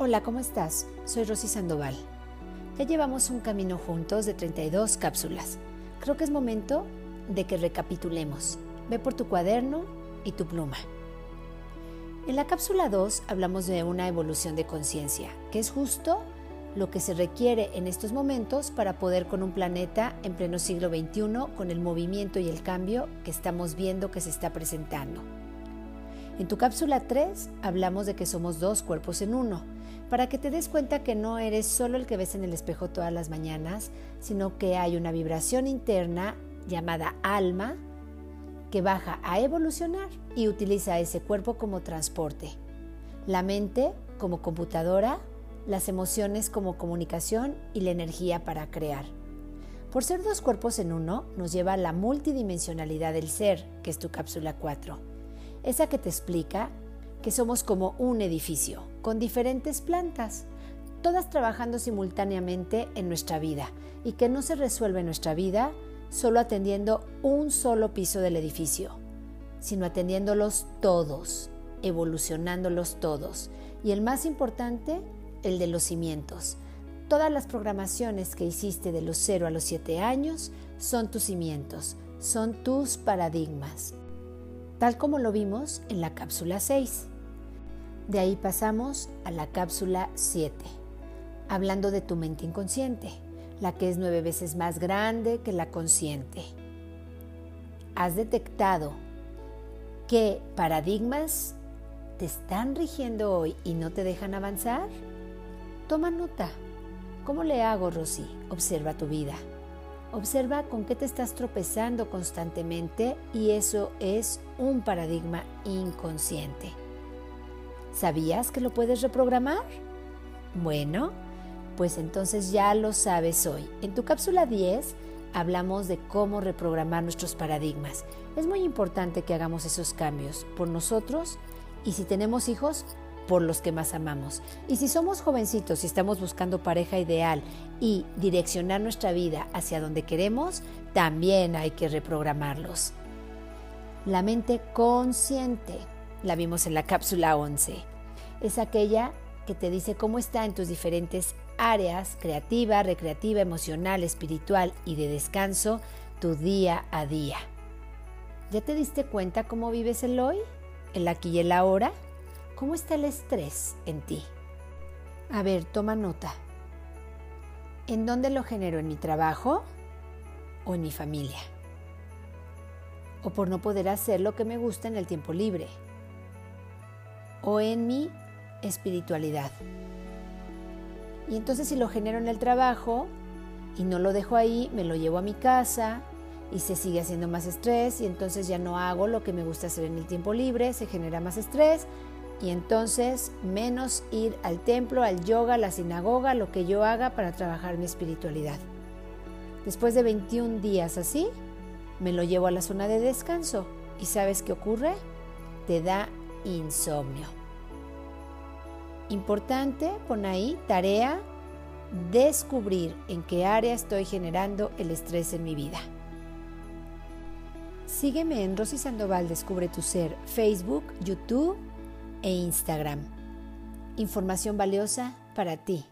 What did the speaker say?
Hola, ¿cómo estás? Soy Rosy Sandoval. Ya llevamos un camino juntos de 32 cápsulas. Creo que es momento de que recapitulemos. Ve por tu cuaderno y tu pluma. En la cápsula 2 hablamos de una evolución de conciencia, que es justo lo que se requiere en estos momentos para poder con un planeta en pleno siglo XXI, con el movimiento y el cambio que estamos viendo que se está presentando. En tu cápsula 3 hablamos de que somos dos cuerpos en uno, para que te des cuenta que no eres solo el que ves en el espejo todas las mañanas, sino que hay una vibración interna llamada alma que baja a evolucionar y utiliza ese cuerpo como transporte. La mente como computadora, las emociones como comunicación y la energía para crear. Por ser dos cuerpos en uno, nos lleva a la multidimensionalidad del ser, que es tu cápsula 4 esa que te explica que somos como un edificio, con diferentes plantas, todas trabajando simultáneamente en nuestra vida y que no se resuelve nuestra vida solo atendiendo un solo piso del edificio, sino atendiéndolos todos, evolucionándolos todos. Y el más importante, el de los cimientos. Todas las programaciones que hiciste de los 0 a los 7 años son tus cimientos, son tus paradigmas tal como lo vimos en la cápsula 6. De ahí pasamos a la cápsula 7, hablando de tu mente inconsciente, la que es nueve veces más grande que la consciente. ¿Has detectado qué paradigmas te están rigiendo hoy y no te dejan avanzar? Toma nota. ¿Cómo le hago, Rosy? Observa tu vida. Observa con qué te estás tropezando constantemente y eso es un paradigma inconsciente. ¿Sabías que lo puedes reprogramar? Bueno, pues entonces ya lo sabes hoy. En tu cápsula 10 hablamos de cómo reprogramar nuestros paradigmas. Es muy importante que hagamos esos cambios por nosotros y si tenemos hijos, por los que más amamos. Y si somos jovencitos y estamos buscando pareja ideal y direccionar nuestra vida hacia donde queremos, también hay que reprogramarlos. La mente consciente, la vimos en la cápsula 11, es aquella que te dice cómo está en tus diferentes áreas, creativa, recreativa, emocional, espiritual y de descanso, tu día a día. ¿Ya te diste cuenta cómo vives el hoy, el aquí y el ahora? ¿Cómo está el estrés en ti? A ver, toma nota. ¿En dónde lo genero? ¿En mi trabajo o en mi familia? ¿O por no poder hacer lo que me gusta en el tiempo libre? ¿O en mi espiritualidad? Y entonces si lo genero en el trabajo y no lo dejo ahí, me lo llevo a mi casa y se sigue haciendo más estrés y entonces ya no hago lo que me gusta hacer en el tiempo libre, se genera más estrés y entonces menos ir al templo, al yoga, a la sinagoga, lo que yo haga para trabajar mi espiritualidad. Después de 21 días así, me lo llevo a la zona de descanso y ¿sabes qué ocurre? Te da insomnio. Importante, pon ahí tarea, descubrir en qué área estoy generando el estrés en mi vida. Sígueme en Rosy Sandoval Descubre tu Ser, Facebook, YouTube e Instagram. Información valiosa para ti.